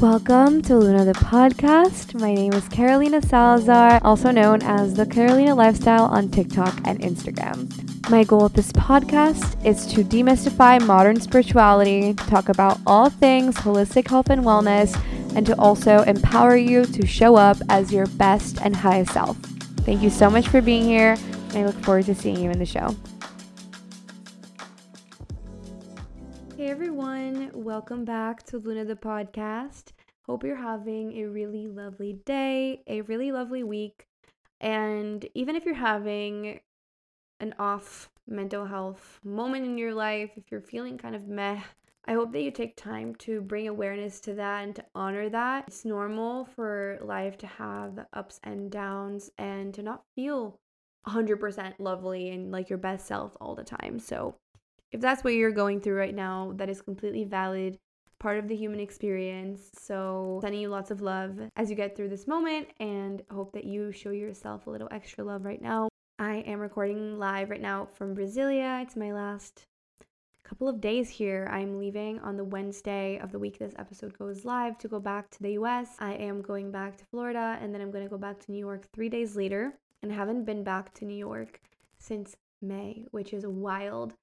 Welcome to Luna the podcast. My name is Carolina Salazar, also known as the Carolina Lifestyle on TikTok and Instagram. My goal with this podcast is to demystify modern spirituality, talk about all things holistic health and wellness, and to also empower you to show up as your best and highest self. Thank you so much for being here, and I look forward to seeing you in the show. Welcome back to Luna the podcast. Hope you're having a really lovely day, a really lovely week. And even if you're having an off mental health moment in your life, if you're feeling kind of meh, I hope that you take time to bring awareness to that and to honor that. It's normal for life to have ups and downs and to not feel 100% lovely and like your best self all the time. So, if that's what you're going through right now, that is completely valid, part of the human experience. So, sending you lots of love as you get through this moment and hope that you show yourself a little extra love right now. I am recording live right now from Brasilia. It's my last couple of days here. I'm leaving on the Wednesday of the week this episode goes live to go back to the US. I am going back to Florida and then I'm going to go back to New York 3 days later and haven't been back to New York since May, which is wild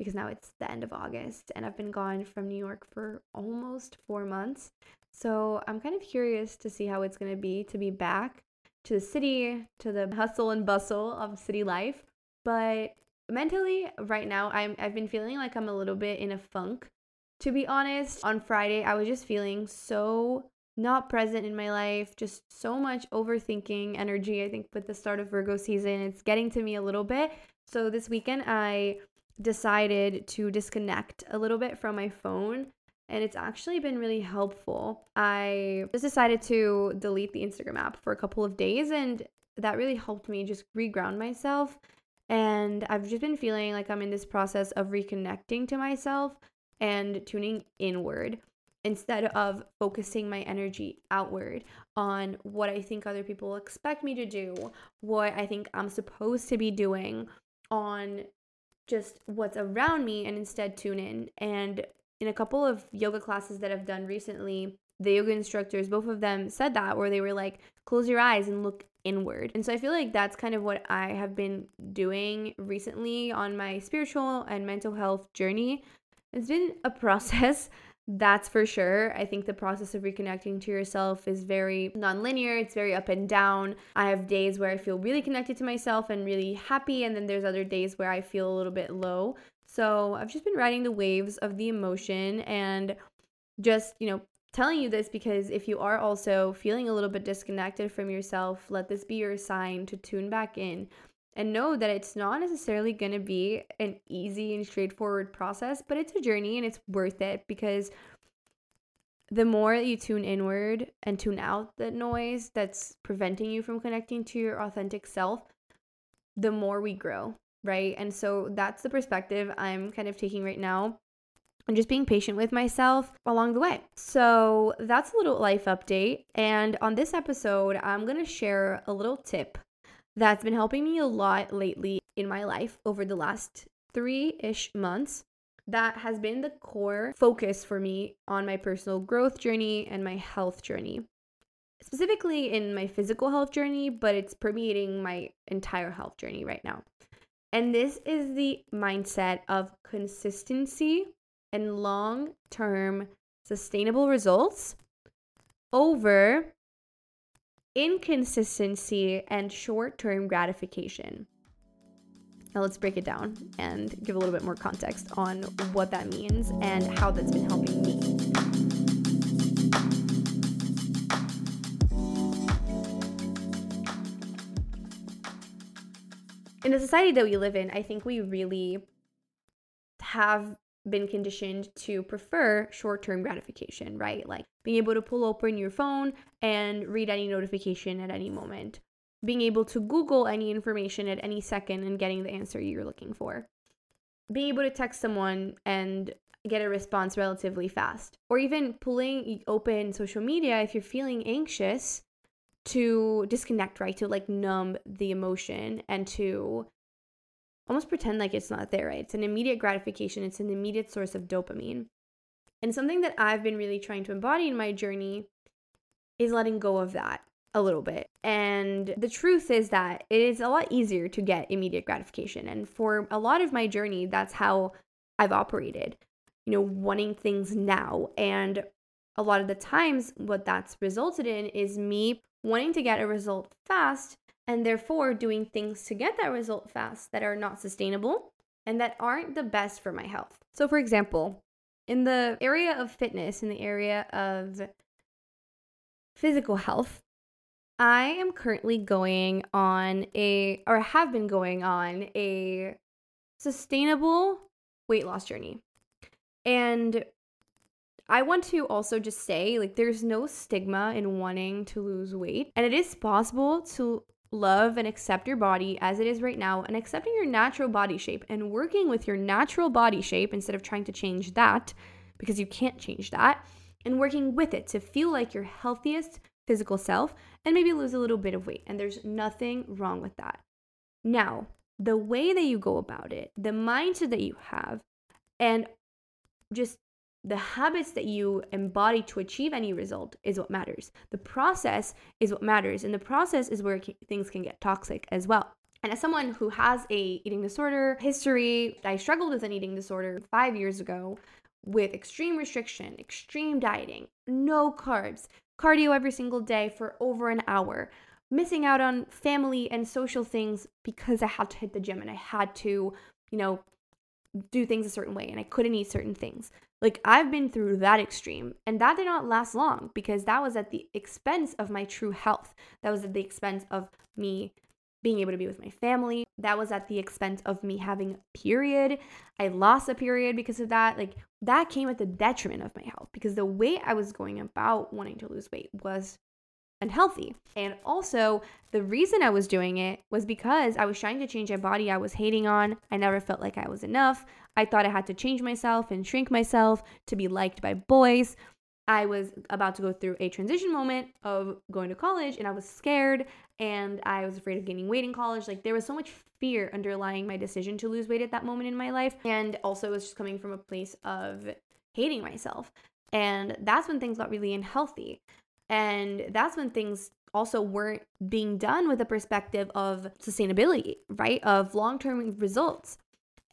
because now it's the end of August and I've been gone from New York for almost four months. So I'm kind of curious to see how it's going to be to be back to the city, to the hustle and bustle of city life. But mentally, right now, I'm, I've been feeling like I'm a little bit in a funk. To be honest, on Friday, I was just feeling so not present in my life, just so much overthinking energy. I think with the start of Virgo season, it's getting to me a little bit. So this weekend, I decided to disconnect a little bit from my phone and it's actually been really helpful. I just decided to delete the Instagram app for a couple of days and that really helped me just reground myself and I've just been feeling like I'm in this process of reconnecting to myself and tuning inward instead of focusing my energy outward on what I think other people expect me to do, what I think I'm supposed to be doing, on just what's around me and instead tune in. And in a couple of yoga classes that I've done recently, the yoga instructors, both of them said that, where they were like, close your eyes and look inward. And so I feel like that's kind of what I have been doing recently on my spiritual and mental health journey. It's been a process that's for sure. I think the process of reconnecting to yourself is very non-linear. It's very up and down. I have days where I feel really connected to myself and really happy, and then there's other days where I feel a little bit low. So I've just been riding the waves of the emotion and just, you know, telling you this because if you are also feeling a little bit disconnected from yourself, let this be your sign to tune back in and know that it's not necessarily going to be an easy and straightforward process, but it's a journey and it's worth it because the more you tune inward and tune out the noise that's preventing you from connecting to your authentic self, the more we grow, right? And so that's the perspective I'm kind of taking right now and just being patient with myself along the way. So that's a little life update. And on this episode, I'm going to share a little tip that's been helping me a lot lately in my life over the last three ish months. That has been the core focus for me on my personal growth journey and my health journey. Specifically in my physical health journey, but it's permeating my entire health journey right now. And this is the mindset of consistency and long term sustainable results over inconsistency, and short term gratification. Now, let's break it down and give a little bit more context on what that means and how that's been helping me. In the society that we live in, I think we really have been conditioned to prefer short term gratification, right? Like being able to pull open your phone and read any notification at any moment, being able to Google any information at any second and getting the answer you're looking for, being able to text someone and get a response relatively fast, or even pulling open social media if you're feeling anxious to disconnect, right? To like numb the emotion and to almost pretend like it's not there, right? It's an immediate gratification, it's an immediate source of dopamine. And something that I've been really trying to embody in my journey is letting go of that a little bit. And the truth is that it is a lot easier to get immediate gratification. And for a lot of my journey, that's how I've operated, you know, wanting things now. And a lot of the times, what that's resulted in is me wanting to get a result fast and therefore doing things to get that result fast that are not sustainable and that aren't the best for my health. So, for example, in the area of fitness, in the area of physical health, I am currently going on a, or have been going on a sustainable weight loss journey. And I want to also just say like there's no stigma in wanting to lose weight and it is possible to love and accept your body as it is right now and accepting your natural body shape and working with your natural body shape instead of trying to change that because you can't change that and working with it to feel like your healthiest physical self and maybe lose a little bit of weight and there's nothing wrong with that. Now, the way that you go about it, the mindset that you have and just the habits that you embody to achieve any result is what matters. The process is what matters, and the process is where things can get toxic as well. And as someone who has a eating disorder history, I struggled with an eating disorder 5 years ago with extreme restriction, extreme dieting, no carbs, cardio every single day for over an hour, missing out on family and social things because I had to hit the gym and I had to, you know, do things a certain way and I couldn't eat certain things. Like I've been through that extreme and that did not last long because that was at the expense of my true health. That was at the expense of me being able to be with my family. That was at the expense of me having a period. I lost a period because of that. Like that came at the detriment of my health because the way I was going about wanting to lose weight was unhealthy. And also, the reason I was doing it was because I was trying to change a body I was hating on. I never felt like I was enough. I thought I had to change myself and shrink myself to be liked by boys. I was about to go through a transition moment of going to college and I was scared and I was afraid of gaining weight in college. Like there was so much fear underlying my decision to lose weight at that moment in my life. And also it was just coming from a place of hating myself. And that's when things got really unhealthy. And that's when things also weren't being done with a perspective of sustainability, right? Of long term results.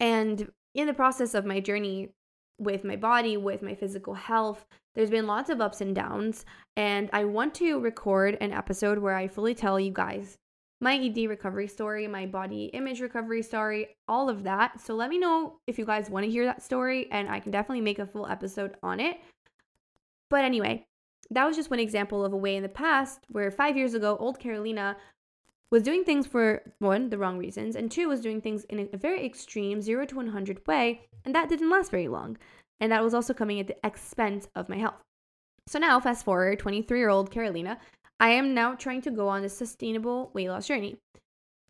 And in the process of my journey with my body, with my physical health, there's been lots of ups and downs. And I want to record an episode where I fully tell you guys my ED recovery story, my body image recovery story, all of that. So let me know if you guys want to hear that story, and I can definitely make a full episode on it. But anyway, that was just one example of a way in the past where five years ago, old Carolina was doing things for one, the wrong reasons, and two, was doing things in a very extreme zero to 100 way, and that didn't last very long. And that was also coming at the expense of my health. So now, fast forward, 23 year old Carolina, I am now trying to go on a sustainable weight loss journey.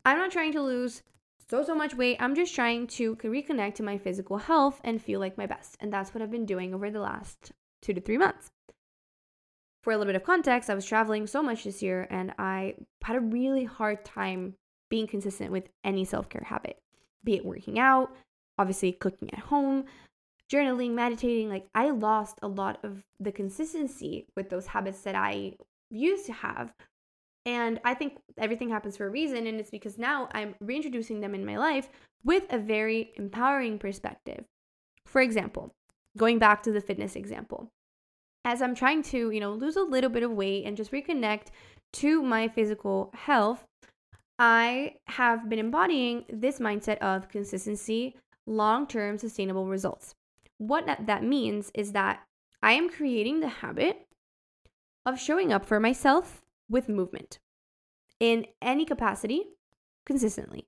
I'm not trying to lose so, so much weight. I'm just trying to reconnect to my physical health and feel like my best. And that's what I've been doing over the last two to three months for a little bit of context, I was traveling so much this year and I had a really hard time being consistent with any self care habit, be it working out, obviously cooking at home, journaling, meditating. Like, I lost a lot of the consistency with those habits that I used to have. And I think everything happens for a reason. And it's because now I'm reintroducing them in my life with a very empowering perspective. For example, going back to the fitness example, as I'm trying to, you know, lose a little bit of weight and just reconnect to my physical health, I have been embodying this mindset of consistency, long term sustainable results. What that means is that I am creating the habit of showing up for myself with movement in any capacity consistently.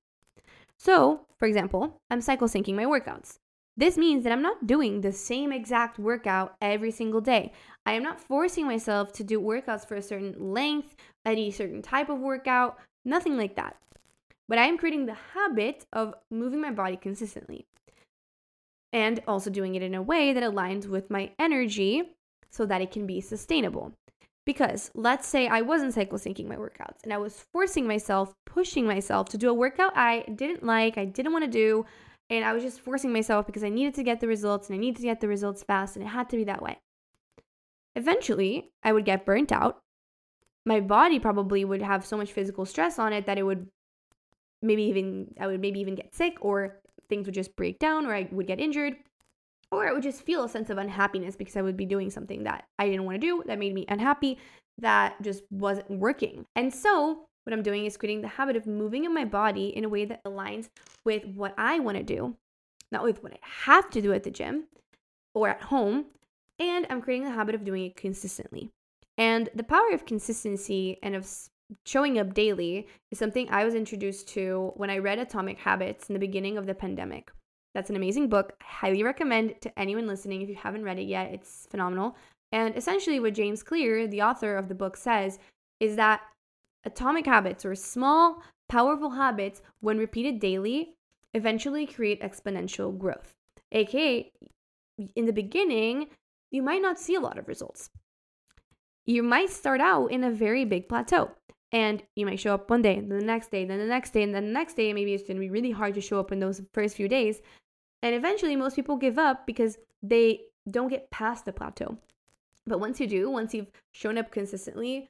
So, for example, I'm cycle syncing my workouts. This means that I'm not doing the same exact workout every single day. I am not forcing myself to do workouts for a certain length, any certain type of workout, nothing like that. But I am creating the habit of moving my body consistently and also doing it in a way that aligns with my energy so that it can be sustainable. Because let's say I wasn't cycle syncing my workouts and I was forcing myself, pushing myself to do a workout I didn't like, I didn't want to do, and I was just forcing myself because I needed to get the results and I needed to get the results fast and it had to be that way. Eventually, I would get burnt out. My body probably would have so much physical stress on it that it would maybe even I would maybe even get sick or things would just break down or I would get injured or I would just feel a sense of unhappiness because I would be doing something that I didn't want to do, that made me unhappy, that just wasn't working. And so, what I'm doing is creating the habit of moving in my body in a way that aligns with what I want to do, not with what I have to do at the gym or at home. And I'm creating the habit of doing it consistently. And the power of consistency and of showing up daily is something I was introduced to when I read Atomic Habits in the beginning of the pandemic. That's an amazing book. I highly recommend to anyone listening if you haven't read it yet. It's phenomenal. And essentially, what James Clear, the author of the book, says is that atomic habits or small, powerful habits, when repeated daily, eventually create exponential growth. AKA, in the beginning, you might not see a lot of results. You might start out in a very big plateau. And you might show up one day, then the next day, then the next day, and then the next day. Maybe it's going to be really hard to show up in those first few days. And eventually, most people give up because they don't get past the plateau. But once you do, once you've shown up consistently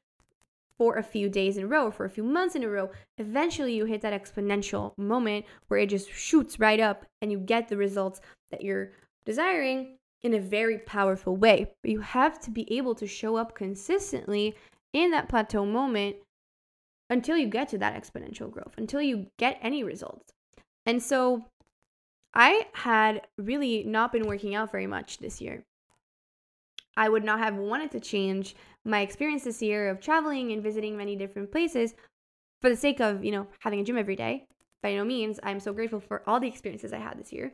for a few days in a row, for a few months in a row, eventually you hit that exponential moment where it just shoots right up and you get the results that you're desiring in a very powerful way. But you have to be able to show up consistently in that plateau moment until you get to that exponential growth, until you get any results. And so I had really not been working out very much this year. I would not have wanted to change my experience this year of traveling and visiting many different places for the sake of, you know, having a gym every day. By no means, I'm so grateful for all the experiences I had this year.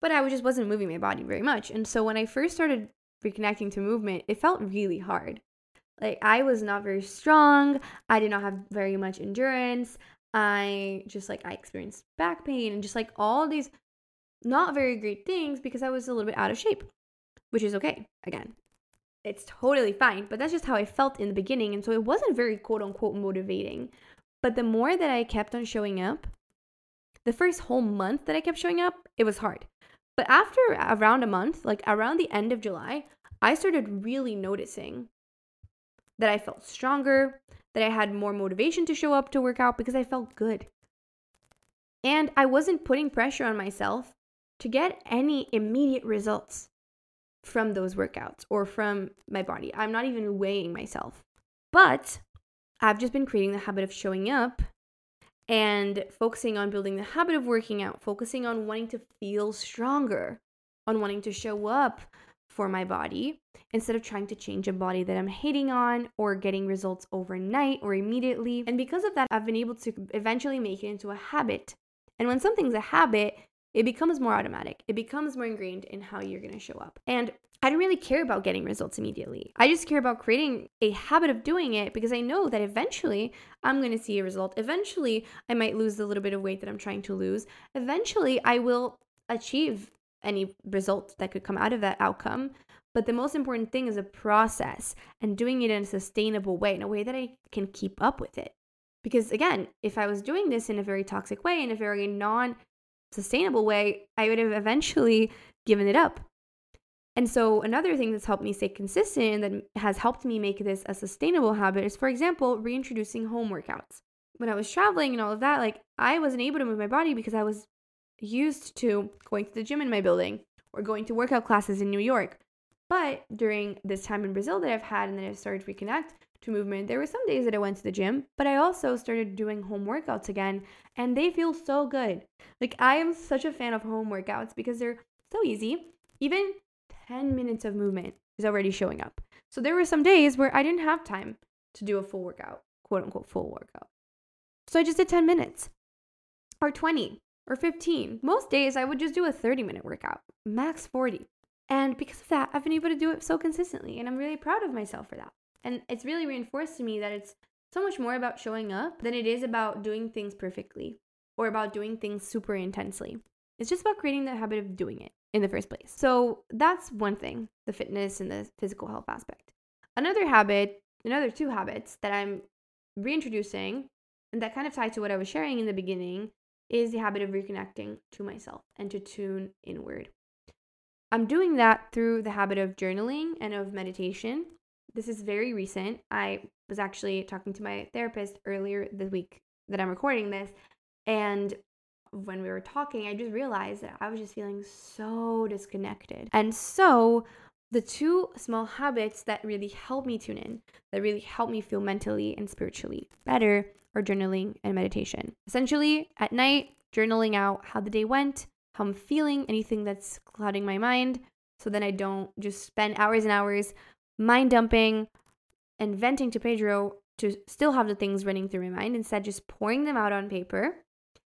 But I just wasn't moving my body very much. And so when I first started reconnecting to movement, it felt really hard. Like I was not very strong. I did not have very much endurance. I just like I experienced back pain and just like all these not very great things because I was a little bit out of shape, which is okay. Again, it's totally fine, but that's just how I felt in the beginning. And so it wasn't very quote unquote motivating. But the more that I kept on showing up, the first whole month that I kept showing up, it was hard. But after around a month, like around the end of July, I started really noticing that I felt stronger, that I had more motivation to show up to work out because I felt good. And I wasn't putting pressure on myself to get any immediate results from those workouts or from my body. I'm not even weighing myself. But I've just been creating the habit of showing up and focusing on building the habit of working out, focusing on wanting to feel stronger, on wanting to show up for my body instead of trying to change a body that I'm hating on or getting results overnight or immediately. And because of that, I've been able to eventually make it into a habit. And when something's a habit, it becomes more automatic. It becomes more ingrained in how you're going to show up. And I don't really care about getting results immediately. I just care about creating a habit of doing it because I know that eventually I'm going to see a result. Eventually, I might lose the little bit of weight that I'm trying to lose. Eventually, I will achieve any result that could come out of that outcome. But the most important thing is a process and doing it in a sustainable way, in a way that I can keep up with it. Because again, if I was doing this in a very toxic way, in a very non sustainable way, I would have eventually given it up. And so, another thing that's helped me stay consistent and that has helped me make this a sustainable habit is, for example, reintroducing home workouts. When I was traveling and all of that, like I wasn't able to move my body because I was used to going to the gym in my building or going to workout classes in New York. But during this time in Brazil that I've had and then I've started to reconnect, to movement. There were some days that I went to the gym, but I also started doing home workouts again, and they feel so good. Like, I am such a fan of home workouts because they're so easy. Even 10 minutes of movement is already showing up. So, there were some days where I didn't have time to do a full workout, quote unquote, full workout. So, I just did 10 minutes or 20 or 15. Most days I would just do a 30 minute workout, max 40. And because of that, I've been able to do it so consistently. And I'm really proud of myself for that. And it's really reinforced to me that it's so much more about showing up than it is about doing things perfectly or about doing things super intensely. It's just about creating the habit of doing it in the first place. So that's one thing the fitness and the physical health aspect. Another habit, another two habits that I'm reintroducing and that kind of tie to what I was sharing in the beginning is the habit of reconnecting to myself and to tune inward. I'm doing that through the habit of journaling and of meditation. This is very recent. I was actually talking to my therapist earlier this week that I'm recording this. And when we were talking, I just realized that I was just feeling so disconnected. And so, the two small habits that really help me tune in, that really help me feel mentally and spiritually better, are journaling and meditation. Essentially, at night, journaling out how the day went, how I'm feeling, anything that's clouding my mind, so then I don't just spend hours and hours mind dumping and venting to Pedro to still have the things running through my mind, instead, just pouring them out on paper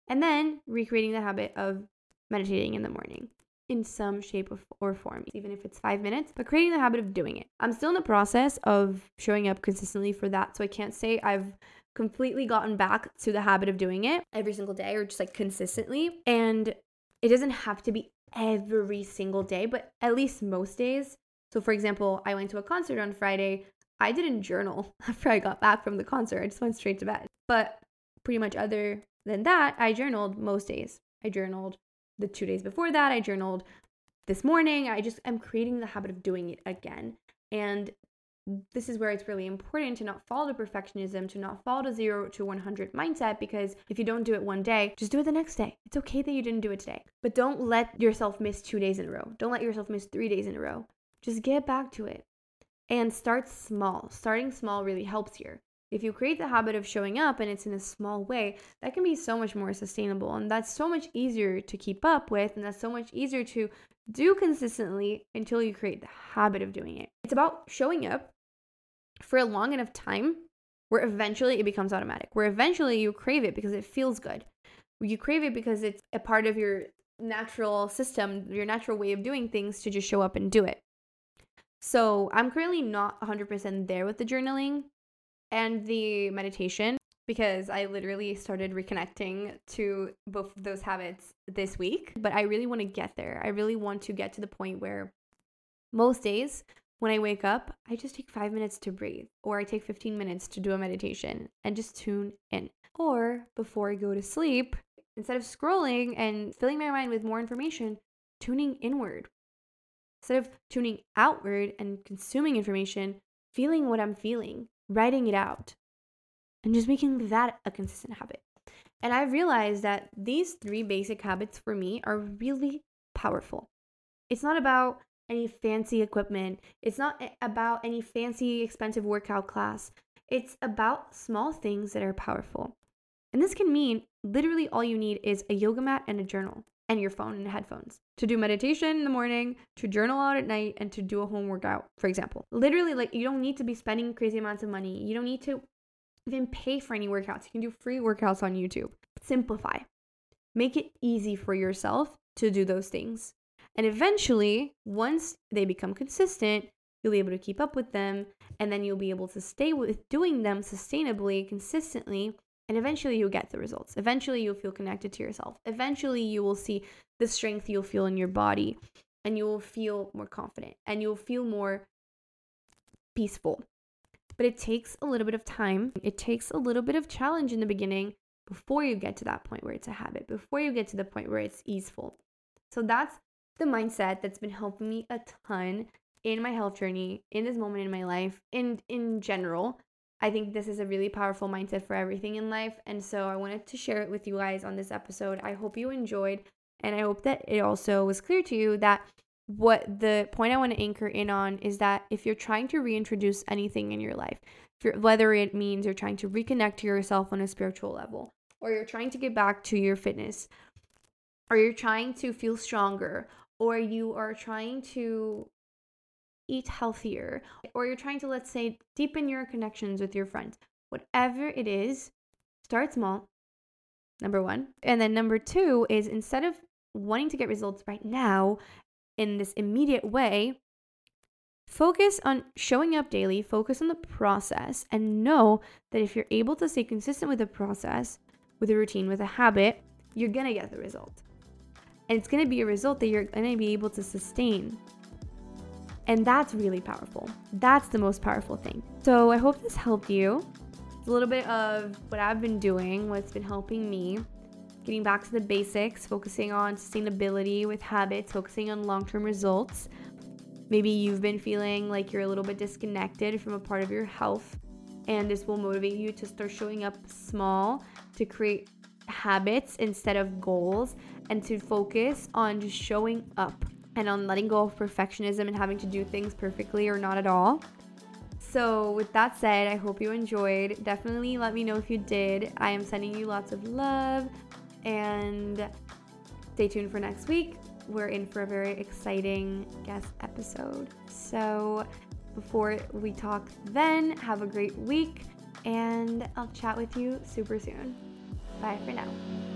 and then recreating the habit of meditating in the morning in some shape or form, even if it's five minutes, but creating the habit of doing it. I'm still in the process of showing up consistently for that. So I can't say I've completely gotten back to the habit of doing it every single day or just like consistently. And it doesn't have to be every single day, but at least most days. So, for example, I went to a concert on Friday. I didn't journal after I got back from the concert. I just went straight to bed. But pretty much other than that, I journaled most days. I journaled the two days before that. I journaled this morning. I just am creating the habit of doing it again. And this is where it's really important to not fall to perfectionism, to not fall to zero to 100 mindset, because if you don't do it one day, just do it the next day. It's okay that you didn't do it today, but don't let yourself miss two days in a row. Don't let yourself miss three days in a row. Just get back to it and start small. Starting small really helps here. If you create the habit of showing up and it's in a small way, that can be so much more sustainable. And that's so much easier to keep up with. And that's so much easier to do consistently until you create the habit of doing it. It's about showing up for a long enough time where eventually it becomes automatic, where eventually you crave it because it feels good. You crave it because it's a part of your natural system, your natural way of doing things to just show up and do it. So I'm currently not 100% there with the journaling and the meditation because I literally started reconnecting to both those habits this week. But I really want to get there. I really want to get to the point where most days when I wake up, I just take five minutes to breathe, or I take 15 minutes to do a meditation and just tune in. Or before I go to sleep, instead of scrolling and filling my mind with more information, tuning inward. Instead of tuning outward and consuming information, feeling what I'm feeling, writing it out, and just making that a consistent habit. And I've realized that these three basic habits for me are really powerful. It's not about any fancy equipment. It's not about any fancy, expensive workout class. It's about small things that are powerful. And this can mean literally all you need is a yoga mat and a journal and your phone and headphones to do meditation in the morning, to journal out at night, and to do a home workout, for example. Literally, like you don't need to be spending crazy amounts of money. You don't need to even pay for any workouts. You can do free workouts on YouTube. Simplify. Make it easy for yourself to do those things. And eventually, once they become consistent, you'll be able to keep up with them and then you'll be able to stay with doing them sustainably, consistently, and eventually you'll get the results. Eventually you'll feel connected to yourself. Eventually you will see the strength you'll feel in your body and you will feel more confident and you'll feel more peaceful. But it takes a little bit of time. It takes a little bit of challenge in the beginning before you get to that point where it's a habit, before you get to the point where it's easeful. So that's the mindset that's been helping me a ton in my health journey, in this moment in my life, and in general. I think this is a really powerful mindset for everything in life. And so I wanted to share it with you guys on this episode. I hope you enjoyed. And I hope that it also was clear to you that what the point I want to anchor in on is that if you're trying to reintroduce anything in your life, whether it means you're trying to reconnect to yourself on a spiritual level, or you're trying to get back to your fitness, or you're trying to feel stronger, or you are trying to eat healthier, or you're trying to, let's say, deepen your connections with your friends, whatever it is, start small Number one. And then number two is instead of wanting to get results right now in this immediate way, focus on showing up daily, focus on the process, and know that if you're able to stay consistent with the process, with a routine, with a habit, you're gonna get the result. And it's gonna be a result that you're gonna be able to sustain. And that's really powerful. That's the most powerful thing. So I hope this helped you. It's a little bit of what I've been doing, what's been helping me, getting back to the basics, focusing on sustainability with habits, focusing on long term results. Maybe you've been feeling like you're a little bit disconnected from a part of your health, and this will motivate you to start showing up small to create habits instead of goals and to focus on just showing up and on letting go of perfectionism and having to do things perfectly or not at all. So, with that said, I hope you enjoyed. Definitely let me know if you did. I am sending you lots of love and stay tuned for next week. We're in for a very exciting guest episode. So, before we talk then, have a great week and I'll chat with you super soon. Bye for now.